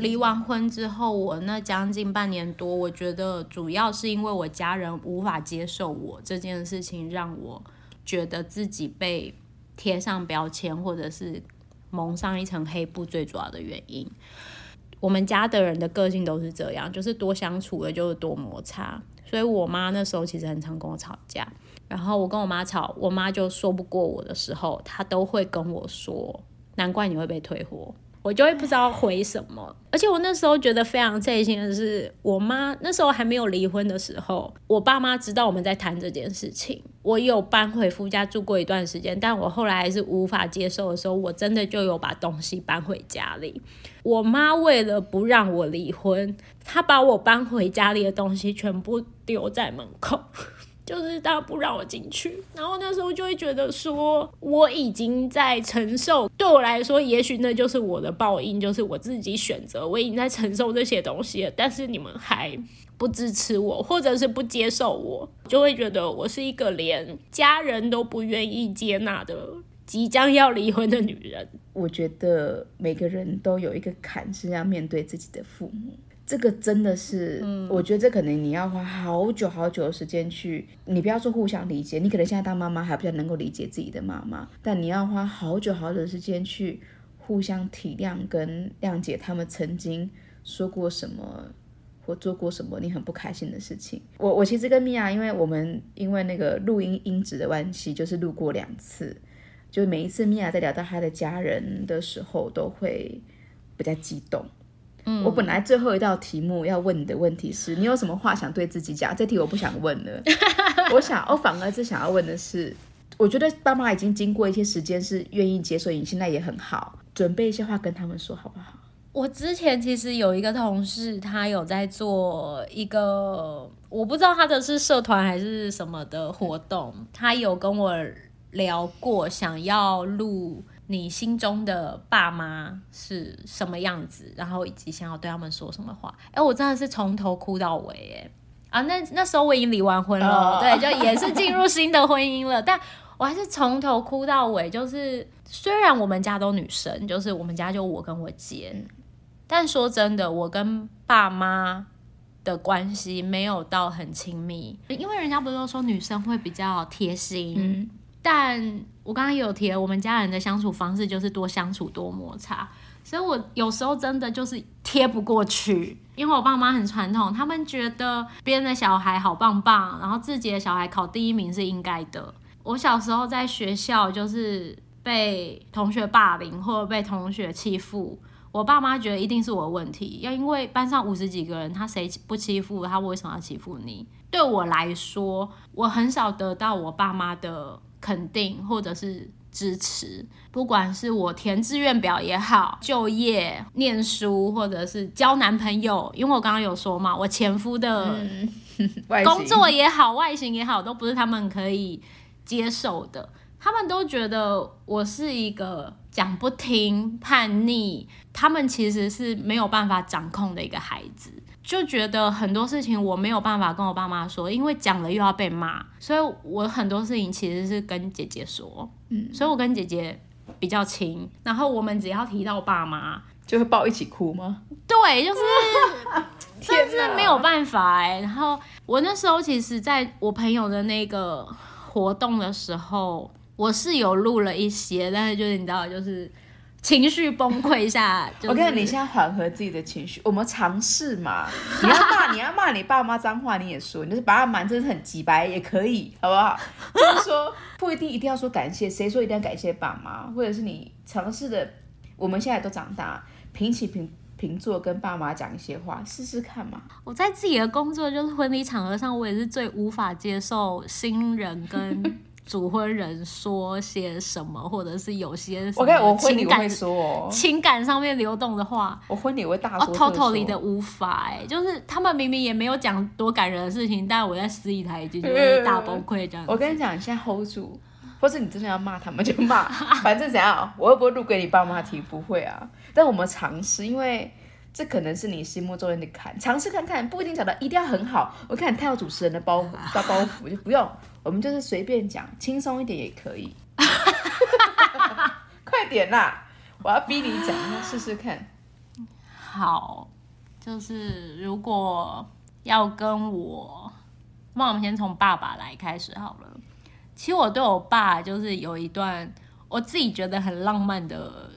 离完婚之后，我那将近半年多，我觉得主要是因为我家人无法接受我这件事情，让我觉得自己被贴上标签，或者是蒙上一层黑布，最主要的原因。我们家的人的个性都是这样，就是多相处的就是多摩擦，所以我妈那时候其实很常跟我吵架，然后我跟我妈吵，我妈就说不过我的时候，她都会跟我说，难怪你会被退货。我就会不知道回什么，而且我那时候觉得非常刺心的是，我妈那时候还没有离婚的时候，我爸妈知道我们在谈这件事情，我有搬回夫家住过一段时间，但我后来还是无法接受的时候，我真的就有把东西搬回家里。我妈为了不让我离婚，她把我搬回家里的东西全部丢在门口。就是他不让我进去，然后那时候就会觉得说，我已经在承受，对我来说，也许那就是我的报应，就是我自己选择，我已经在承受这些东西了，但是你们还不支持我，或者是不接受我，就会觉得我是一个连家人都不愿意接纳的即将要离婚的女人。我觉得每个人都有一个坎是要面对自己的父母。这个真的是，嗯，我觉得这可能你要花好久好久的时间去，你不要说互相理解，你可能现在当妈妈还比较能够理解自己的妈妈，但你要花好久好久的时间去互相体谅跟谅解他们曾经说过什么或做过什么你很不开心的事情。我我其实跟米娅，因为我们因为那个录音音质的关系，就是录过两次，就每一次米娅在聊到她的家人的时候，都会比较激动。嗯，我本来最后一道题目要问你的问题是，你有什么话想对自己讲？这题我不想问了。我想，我反而是想要问的是，我觉得爸妈已经经过一些时间是愿意接受你，现在也很好，准备一些话跟他们说好不好？我之前其实有一个同事，他有在做一个，我不知道他的是社团还是什么的活动，他有跟我聊过，想要录。你心中的爸妈是什么样子？然后以及想要对他们说什么话？哎，我真的是从头哭到尾，哎啊！那那时候我已经离完婚了，oh. 对，就也是进入新的婚姻了，但我还是从头哭到尾。就是虽然我们家都女生，就是我们家就我跟我姐，但说真的，我跟爸妈的关系没有到很亲密，因为人家不是都说女生会比较贴心。嗯但我刚刚有提，我们家人的相处方式就是多相处多摩擦，所以我有时候真的就是贴不过去，因为我爸妈很传统，他们觉得别人的小孩好棒棒，然后自己的小孩考第一名是应该的。我小时候在学校就是被同学霸凌或者被同学欺负，我爸妈觉得一定是我的问题，要因为班上五十几个人，他谁不欺负他，为什么要欺负你？对我来说，我很少得到我爸妈的。肯定或者是支持，不管是我填志愿表也好，就业、念书，或者是交男朋友，因为我刚刚有说嘛，我前夫的 工作也好，外形也好，都不是他们可以接受的。他们都觉得我是一个讲不听、叛逆，他们其实是没有办法掌控的一个孩子。就觉得很多事情我没有办法跟我爸妈说，因为讲了又要被骂，所以我很多事情其实是跟姐姐说，嗯，所以我跟姐姐比较亲，然后我们只要提到爸妈，就会抱一起哭吗？对，就是，真是没有办法哎。然后我那时候其实在我朋友的那个活动的时候，我是有录了一些，但是就是你知道，就是。情绪崩溃下，我跟你，你现在缓和自己的情绪，我们尝试嘛。你要骂，你要骂你爸妈脏话，你也说，你就是把他骂真的很机掰也可以，好不好？就是说不一定一定要说感谢，谁说一定要感谢爸妈，或者是你尝试的，我们现在都长大，平起平平坐跟爸妈讲一些话，试试看嘛。我在自己的工作就是婚礼场合上，我也是最无法接受新人跟。主婚人说些什么，或者是有些什么情感，我婚礼会说哦，情感上面流动的话，我婚礼会大说特说。totally 的无法哎，就是他们明明也没有讲多感人的事情，但我在司仪台已经就是大崩溃这样子。我跟你讲，你现在 hold 住，或是你真的要骂他们就骂，反正怎样，我又不会录给你爸妈听，不会啊。但我们尝试，因为。这可能是你心目中的坎，尝试看看，不一定讲的一定要很好。我看你太有主持人的包袱，大包袱就不用，我们就是随便讲，轻松一点也可以。快点啦！我要逼你讲，试试看。好，就是如果要跟我，那我们先从爸爸来开始好了。其实我对我爸就是有一段我自己觉得很浪漫的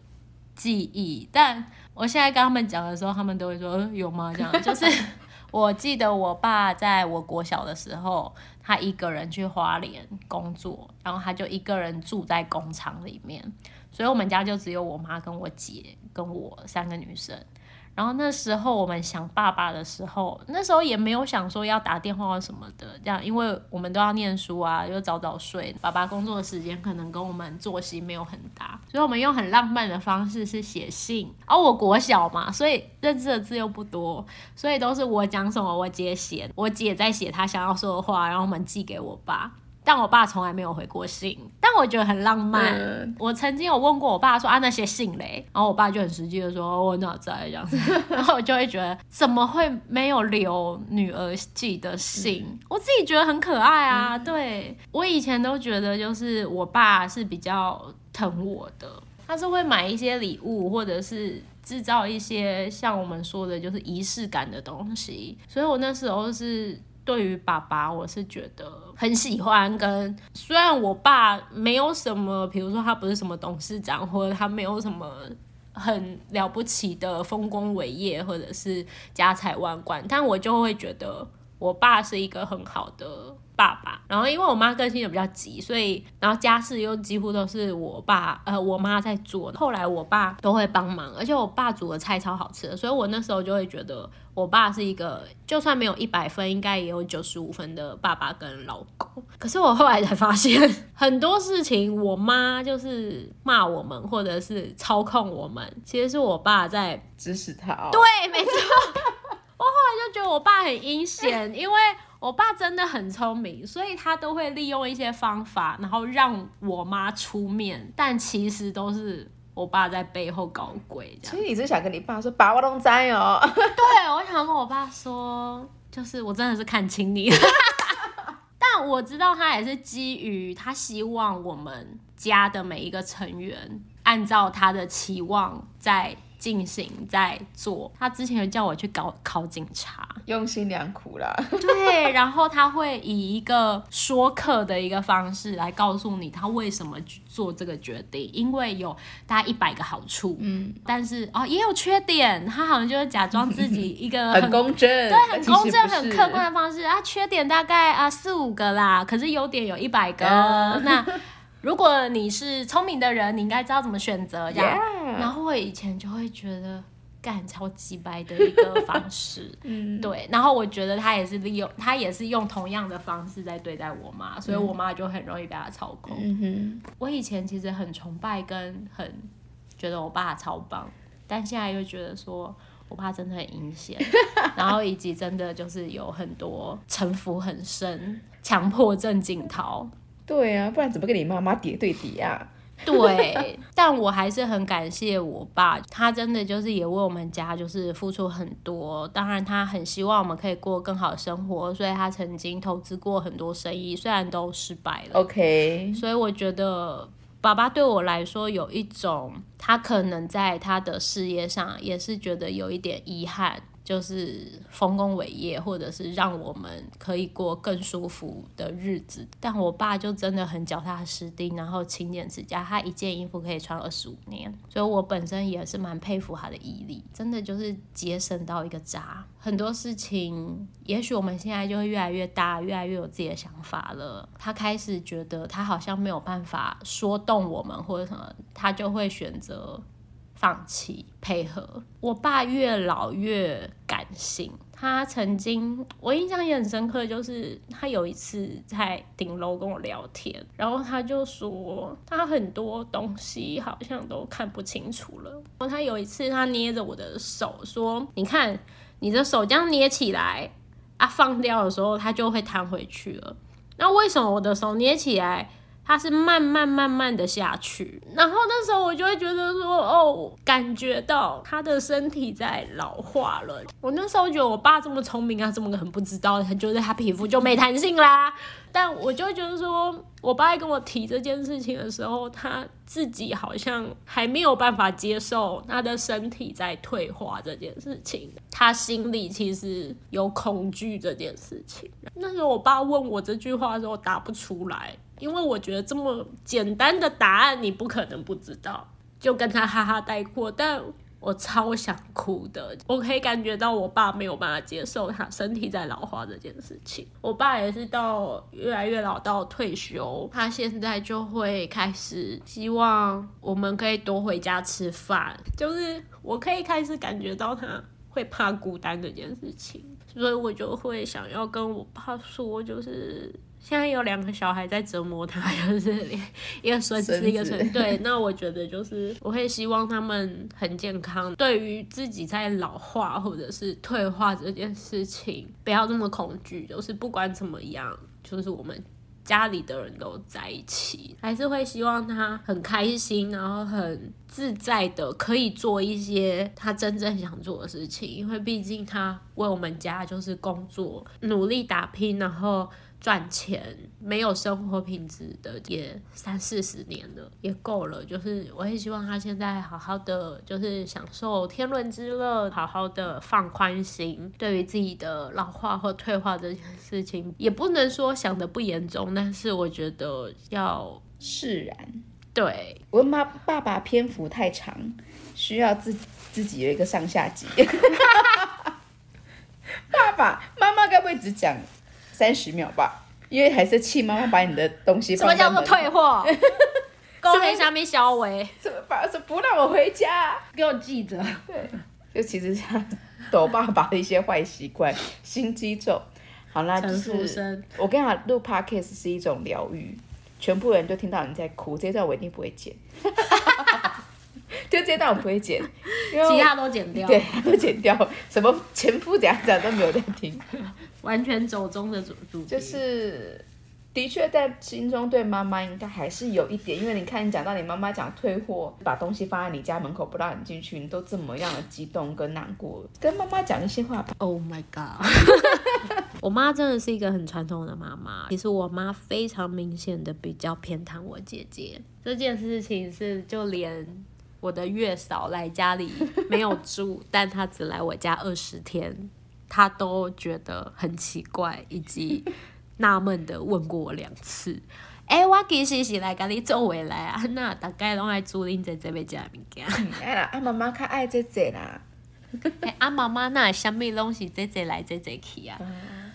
记忆，但我现在跟他们讲的时候，他们都会说有吗？这样就是 我记得我爸在我国小的时候，他一个人去花莲工作，然后他就一个人住在工厂里面，所以我们家就只有我妈跟我姐跟我三个女生。然后那时候我们想爸爸的时候，那时候也没有想说要打电话什么的，这样，因为我们都要念书啊，又早早睡，爸爸工作的时间可能跟我们作息没有很大，所以我们用很浪漫的方式是写信。而、我国小嘛，所以认字的字又不多，所以都是我讲什么我姐写，我姐在写她想要说的话，然后我们寄给我爸。但我爸从来没有回过信，但我觉得很浪漫。嗯、我曾经有问过我爸说啊，那些信嘞，然后我爸就很实际的说我哪在这样子，然后我就会觉得怎么会没有留女儿寄的信？嗯、我自己觉得很可爱啊。嗯、对，我以前都觉得就是我爸是比较疼我的，他是会买一些礼物或者是制造一些像我们说的就是仪式感的东西，所以我那时候是。对于爸爸，我是觉得很喜欢。跟虽然我爸没有什么，比如说他不是什么董事长，或者他没有什么很了不起的丰功伟业，或者是家财万贯，但我就会觉得我爸是一个很好的。爸爸，然后因为我妈更新也比较急，所以然后家事又几乎都是我爸呃我妈在做。后来我爸都会帮忙，而且我爸煮的菜超好吃的，所以我那时候就会觉得我爸是一个就算没有一百分，应该也有九十五分的爸爸跟老公。可是我后来才发现，很多事情我妈就是骂我们或者是操控我们，其实是我爸在指使他。对，没错。我后来就觉得我爸很阴险，因为。我爸真的很聪明，所以他都会利用一些方法，然后让我妈出面，但其实都是我爸在背后搞鬼。其实你是想跟你爸说，把，我都知哦。对，我想跟我爸说，就是我真的是看清你了。但我知道他也是基于他希望我们家的每一个成员按照他的期望在。进行在做，他之前有叫我去搞考警察，用心良苦啦。对，然后他会以一个说客的一个方式来告诉你他为什么做这个决定，因为有大概一百个好处，嗯，但是哦也有缺点，他好像就是假装自己一个很，很公正，对，很公正、很客观的方式。啊，缺点大概啊四五个啦，可是优点有一百个，嗯、那。如果你是聪明的人，你应该知道怎么选择.然后我以前就会觉得干超级白的一个方式，嗯，对。然后我觉得他也是利用，他也是用同样的方式在对待我妈，所以我妈就很容易被他操控。我以前其实很崇拜跟很觉得我爸超棒，但现在又觉得说我爸真的很阴险，然后以及真的就是有很多城府很深、强迫症镜头。对啊，不然怎么跟你妈妈叠对叠啊？对，但我还是很感谢我爸，他真的就是也为我们家就是付出很多。当然，他很希望我们可以过更好的生活，所以他曾经投资过很多生意，虽然都失败了。OK，所以我觉得爸爸对我来说有一种，他可能在他的事业上也是觉得有一点遗憾。就是丰功伟业，或者是让我们可以过更舒服的日子。但我爸就真的很脚踏实地，然后勤俭持家，他一件衣服可以穿二十五年。所以我本身也是蛮佩服他的毅力，真的就是节省到一个渣。很多事情，也许我们现在就会越来越大，越来越有自己的想法了。他开始觉得他好像没有办法说动我们或者什么，他就会选择。放弃配合，我爸越老越感性。他曾经，我印象也很深刻，就是他有一次在顶楼跟我聊天，然后他就说他很多东西好像都看不清楚了。然后他有一次，他捏着我的手说：“你看，你的手这样捏起来啊，放掉的时候它就会弹回去了。那为什么我的手捏起来它是慢慢慢慢的下去。然后那时候我就会觉得说，哦，感觉到他的身体在老化了。我那时候觉得我爸这么聪明啊，怎么可能不知道？他觉得他皮肤就没弹性啦。但我就觉得说，我爸在跟我提这件事情的时候，他自己好像还没有办法接受他的身体在退化这件事情，他心里其实有恐惧这件事情。那时候我爸问我这句话的时候，我答不出来，因为我觉得这么简单的答案你不可能不知道，就跟他哈哈带过，但。我超想哭的，我可以感觉到我爸没有办法接受他身体在老化这件事情。我爸也是到越来越老，到退休，他现在就会开始希望我们可以多回家吃饭，就是我可以开始感觉到他会怕孤单这件事情，所以我就会想要跟我爸说，就是。现在有两个小孩在折磨他，就是一个孙子，一个孙。对，那我觉得就是我会希望他们很健康。对于自己在老化或者是退化这件事情，不要这么恐惧。就是不管怎么样，就是我们家里的人都在一起，还是会希望他很开心，然后很自在的可以做一些他真正想做的事情。因为毕竟他为我们家就是工作，努力打拼，然后。赚钱没有生活品质的也三四十年了，也够了。就是我也希望他现在好好的，就是享受天伦之乐，好好的放宽心。对于自己的老化或退化这件事情，也不能说想的不严重，但是我觉得要释然。对，我妈爸爸篇幅太长，需要自自己有一个上下集。爸爸妈妈该不会只讲？三十秒吧，因为还是气妈妈把你的东西放。什么叫做退货？公屏上面消维。怎么办？说不让我回家，给我记着。对，就其实像抖爸爸的一些坏习惯、心机重。好啦，就是我跟你讲，录 podcast 是一种疗愈，全部人都听到你在哭，这段我一定不会剪。就这段我不会剪，其他都剪掉。对，都剪掉。什么前夫怎样讲都没有在听。完全走中的主主就是，的确在心中对妈妈应该还是有一点，因为你看你讲到你妈妈讲退货，把东西放在你家门口不让你进去，你都这么样的激动跟难过，跟妈妈讲一些话吧。Oh my god！我妈真的是一个很传统的妈妈。其实我妈非常明显的比较偏袒我姐姐，这件事情是就连我的月嫂来家里没有住，但她只来我家二十天。她都觉得很奇怪，以及纳闷的问过我两次。哎、欸，我其实是来跟你做回来啊，那大概拢爱煮恁姐姐要食物件。哎啦，阿妈妈较爱姐姐啦。哎，阿妈妈那什么拢是姐姐来姐姐去啊？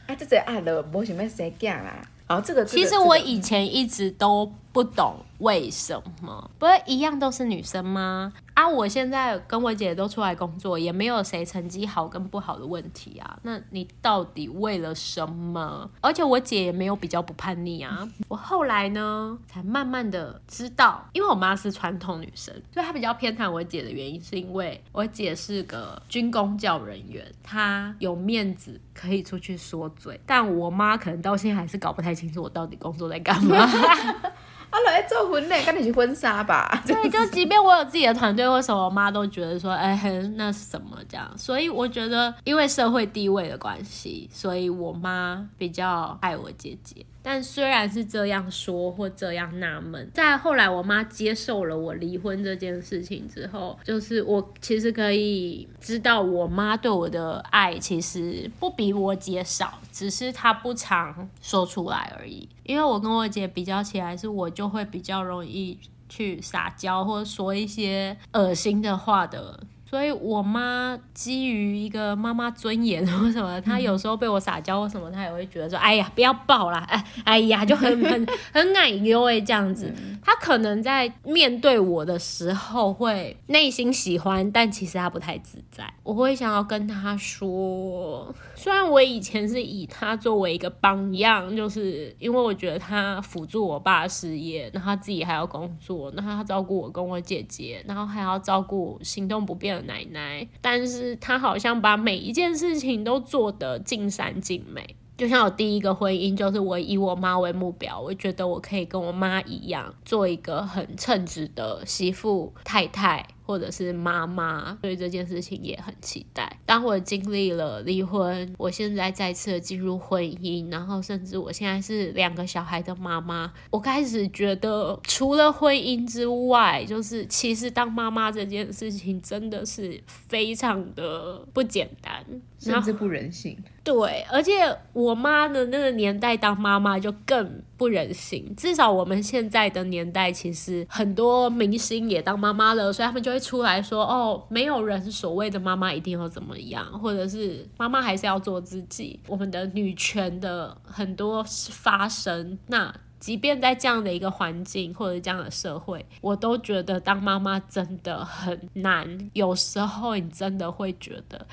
啊，姐姐爱了，无想要生囝啦。哦，这个、这个、其实我以前一直都不懂为什么，不是一样都是女生吗？啊，我现在跟我姐都出来工作，也没有谁成绩好跟不好的问题啊。那你到底为了什么？而且我姐也没有比较不叛逆啊。我后来呢，才慢慢的知道，因为我妈是传统女生，所以她比较偏袒我姐的原因，是因为我姐是个军公教人员，她有面子可以出去说嘴，但我妈可能到现在还是搞不太清楚我到底工作在干嘛。啊，来做婚礼，赶紧去婚纱吧。对，就即便我有自己的团队，为什么我妈都觉得说，哎、欸，那是什么这样？所以我觉得，因为社会地位的关系，所以我妈比较爱我姐姐。但虽然是这样说或这样纳闷，在后来我妈接受了我离婚这件事情之后，就是我其实可以知道我妈对我的爱其实不比我姐少，只是她不常说出来而已。因为我跟我姐比较起来，是我就会比较容易去撒娇或说一些恶心的话的。所以，我妈基于一个妈妈尊严或什么，她有时候被我撒娇或什么，她也会觉得说：“哎呀，不要抱啦，哎，哎呀，就很很很奶油哎，这样子。”她可能在面对我的时候会内心喜欢，但其实她不太自在。我会想要跟她说，虽然我以前是以她作为一个榜样，就是因为我觉得她辅助我爸事业，然后她自己还要工作，然后她照顾我跟我姐姐，然后还要照顾行动不便。奶奶，但是她好像把每一件事情都做得尽善尽美，就像我第一个婚姻，就是我以我妈为目标，我觉得我可以跟我妈一样，做一个很称职的媳妇、太太。或者是妈妈对这件事情也很期待。当我经历了离婚，我现在再次的进入婚姻，然后甚至我现在是两个小孩的妈妈，我开始觉得除了婚姻之外，就是其实当妈妈这件事情真的是非常的不简单。甚至不人性，对，而且我妈的那个年代当妈妈就更不忍心。至少我们现在的年代，其实很多明星也当妈妈了，所以他们就会出来说：“哦，没有人所谓的妈妈一定要怎么样，或者是妈妈还是要做自己。”我们的女权的很多发声，那即便在这样的一个环境或者这样的社会，我都觉得当妈妈真的很难。有时候你真的会觉得。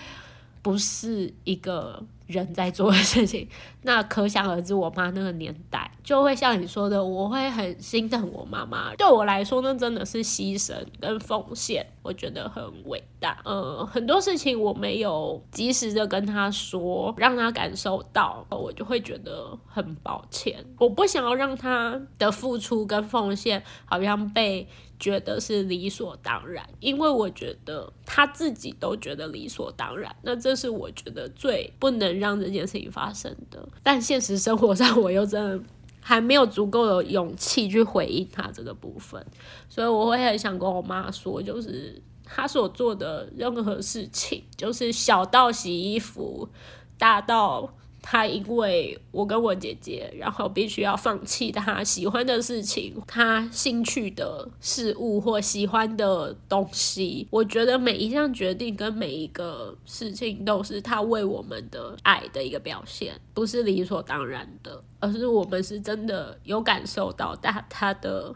不是一个人在做的事情，那可想而知，我妈那个年代就会像你说的，我会很心疼我妈妈。对我来说，那真的是牺牲跟奉献，我觉得很伟大。呃，很多事情我没有及时的跟她说，让她感受到，我就会觉得很抱歉。我不想要让她的付出跟奉献好像被。觉得是理所当然，因为我觉得他自己都觉得理所当然，那这是我觉得最不能让这件事情发生的。但现实生活上，我又真的还没有足够的勇气去回应他这个部分，所以我会很想跟我妈说，就是他所做的任何事情，就是小到洗衣服，大到。他因为我跟我姐姐，然后必须要放弃他喜欢的事情，他兴趣的事物或喜欢的东西。我觉得每一项决定跟每一个事情都是他为我们的爱的一个表现，不是理所当然的，而是我们是真的有感受到他他的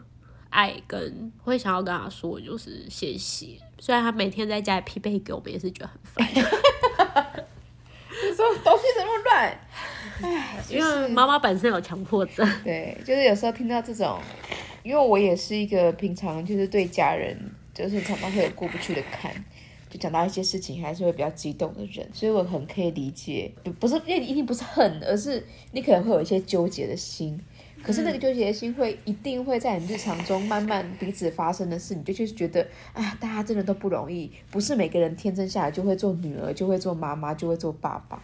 爱，跟会想要跟他说就是谢谢。虽然他每天在家里匹配给我们，也是觉得很烦。说东西怎么乱？哎，因为妈妈本身有强迫症。对，就是有时候听到这种，因为我也是一个平常就是对家人就是常常会有过不去的坎，就讲到一些事情还是会比较激动的人，所以我很可以理解，不不是因为一定不是恨，而是你可能会有一些纠结的心。可是那个纠结的心会一定会在你日常中慢慢彼此发生的事，你就就是觉得，啊，大家真的都不容易，不是每个人天生下来就会做女儿，就会做妈妈，就会做爸爸。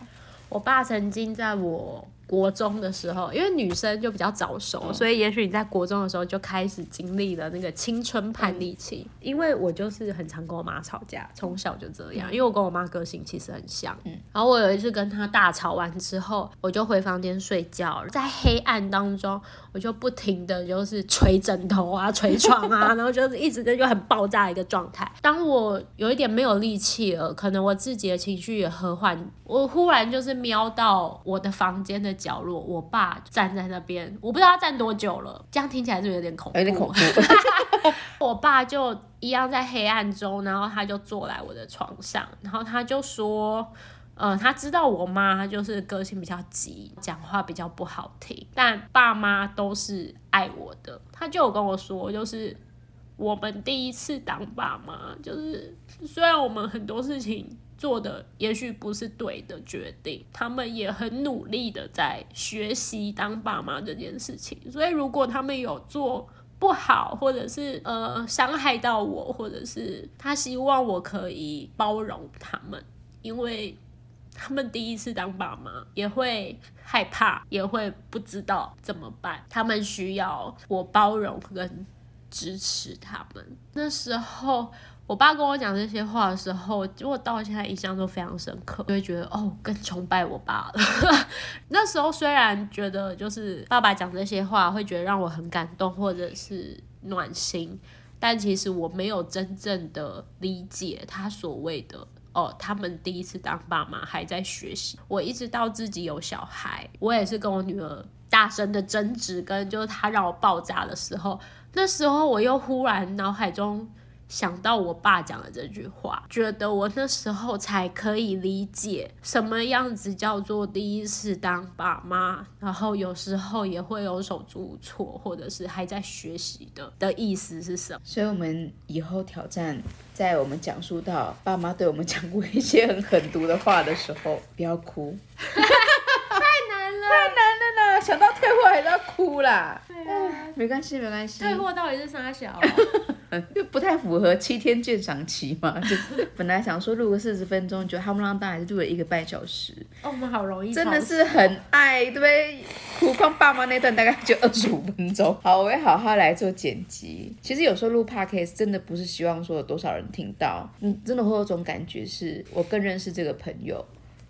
我爸曾经在我。国中的时候，因为女生就比较早熟，嗯、所以也许你在国中的时候就开始经历了那个青春叛逆期。嗯、因为我就是很常跟我妈吵架，从小就这样。嗯、因为我跟我妈个性其实很像。嗯、然后我有一次跟她大吵完之后，我就回房间睡觉，在黑暗当中，我就不停的就是捶枕头啊、捶床啊，然后就是一直跟就很爆炸的一个状态。当我有一点没有力气了，可能我自己的情绪也和缓，我忽然就是瞄到我的房间的。角落，我爸站在那边，我不知道他站多久了，这样听起来是有点恐怖。有点恐怖。我爸就一样在黑暗中，然后他就坐来我的床上，然后他就说，呃，他知道我妈就是个性比较急，讲话比较不好听，但爸妈都是爱我的。他就有跟我说，就是我们第一次当爸妈，就是虽然我们很多事情。做的也许不是对的决定，他们也很努力的在学习当爸妈这件事情。所以如果他们有做不好，或者是呃伤害到我，或者是他希望我可以包容他们，因为他们第一次当爸妈也会害怕，也会不知道怎么办。他们需要我包容跟支持他们。那时候。我爸跟我讲这些话的时候，我到现在印象都非常深刻，就会觉得哦，更崇拜我爸了。那时候虽然觉得就是爸爸讲这些话会觉得让我很感动或者是暖心，但其实我没有真正的理解他所谓的哦，他们第一次当爸妈还在学习。我一直到自己有小孩，我也是跟我女儿大声的争执，跟就是他让我爆炸的时候，那时候我又忽然脑海中。想到我爸讲的这句话，觉得我那时候才可以理解什么样子叫做第一次当爸妈，然后有时候也会有手足无措，或者是还在学习的的意思是什么？所以，我们以后挑战，在我们讲述到爸妈对我们讲过一些很狠毒的话的时候，不要哭。太难了。太难了啦！想到退货还是要哭啦。对啊，没关系，没关系。退货到底是啥小、啊？就不太符合七天鉴赏期嘛，就本来想说录个四十分钟，觉得他们让大还是录了一个半小时。哦，我们好容易，真的是很爱，对不对？苦况爸妈那段大概就 二十五分钟。好，我会好好来做剪辑。其实有时候录 podcast 真的不是希望说有多少人听到，嗯，真的会有种感觉是我更认识这个朋友。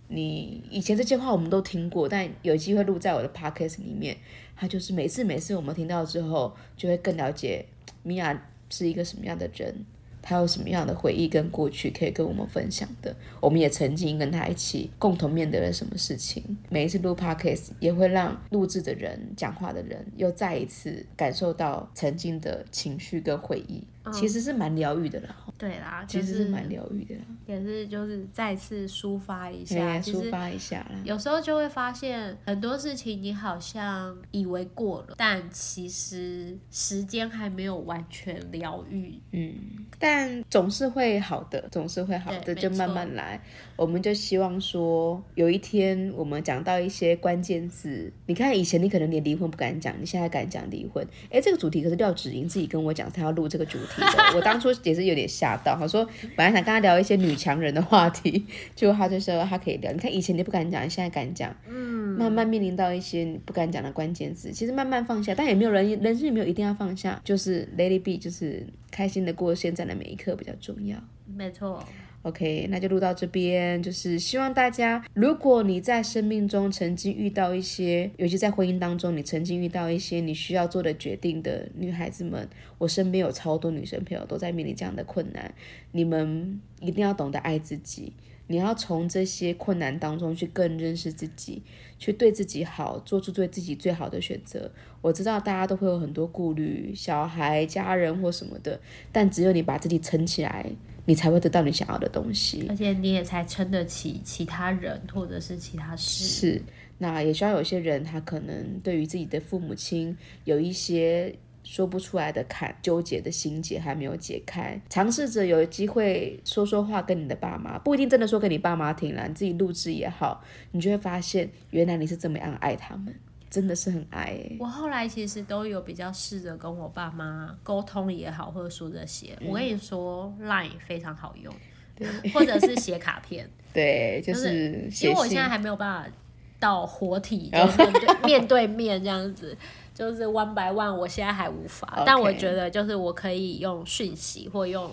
你以前这些话我们都听过，但有机会录在我的 podcast 里面，他就是每次每次我们听到之后，就会更了解米娅。是一个什么样的人？他有什么样的回忆跟过去可以跟我们分享的？我们也曾经跟他一起共同面对了什么事情？每一次录 podcast 也会让录制的人、讲话的人又再一次感受到曾经的情绪跟回忆。其实是蛮疗愈的啦，对啦，其实是蛮疗愈的啦，也是就是再次抒发一下，抒发一下啦。有时候就会发现很多事情你好像以为过了，但其实时间还没有完全疗愈。嗯，但总是会好的，总是会好的，就慢慢来。我们就希望说，有一天我们讲到一些关键字，你看以前你可能连离婚不敢讲，你现在敢讲离婚。哎，这个主题可是廖芷莹自己跟我讲，她要录这个主题。我当初也是有点吓到，他说本来想跟他聊一些女强人的话题，结果他就说他可以聊。你看以前你不敢讲，你现在敢讲，嗯，慢慢面临到一些你不敢讲的关键字，其实慢慢放下，但也没有人人生也没有一定要放下，就是 lady be，就是开心的过现在的每一刻比较重要。没错。OK，那就录到这边。就是希望大家，如果你在生命中曾经遇到一些，尤其在婚姻当中，你曾经遇到一些你需要做的决定的女孩子们，我身边有超多女生朋友都在面临这样的困难。你们一定要懂得爱自己，你要从这些困难当中去更认识自己，去对自己好，做出对自己最好的选择。我知道大家都会有很多顾虑，小孩、家人或什么的，但只有你把自己撑起来。你才会得到你想要的东西，而且你也才撑得起其他人或者是其他事。是，那也需要有些人，他可能对于自己的父母亲有一些说不出来的坎，纠结的心结还没有解开。尝试着有机会说说话跟你的爸妈，不一定真的说给你爸妈听啦，你自己录制也好，你就会发现原来你是这么样爱他们。真的是很爱欸。我后来其实都有比较试着跟我爸妈沟通也好，或者说这些。我跟你说，Line 非常好用，或者是写卡片，对，就是因为我现在还没有办法到活体，就是 面对面这样子，就是 one by one，我现在还无法。但我觉得就是我可以用讯息或用。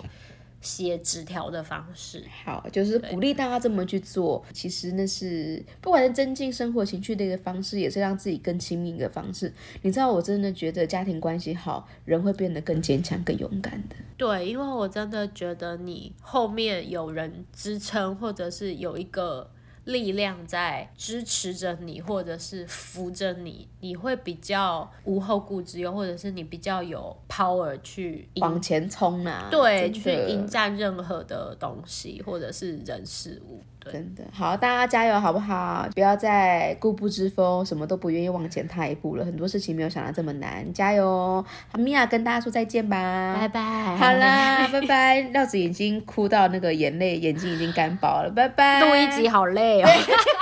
写纸条的方式，好，就是鼓励大家这么去做。其实那是不管是增进生活情趣的一个方式，也是让自己更亲密的方式。你知道，我真的觉得家庭关系好，人会变得更坚强、更勇敢的。对，因为我真的觉得你后面有人支撑，或者是有一个。力量在支持着你，或者是扶着你，你会比较无后顾之忧，或者是你比较有 power 去往前冲啊，对，去迎战任何的东西或者是人事物。真的好，大家加油好不好？不要再固步自封，什么都不愿意往前踏一步了。很多事情没有想到这么难，加油哦！好，米娅跟大家说再见吧，拜拜。好啦，拜拜。廖子已经哭到那个眼泪，眼睛已经干饱了，拜拜。录一集好累哦，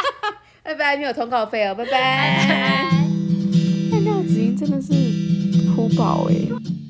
拜拜，没有通告费哦，拜拜。那廖子英真的是哭爆哎。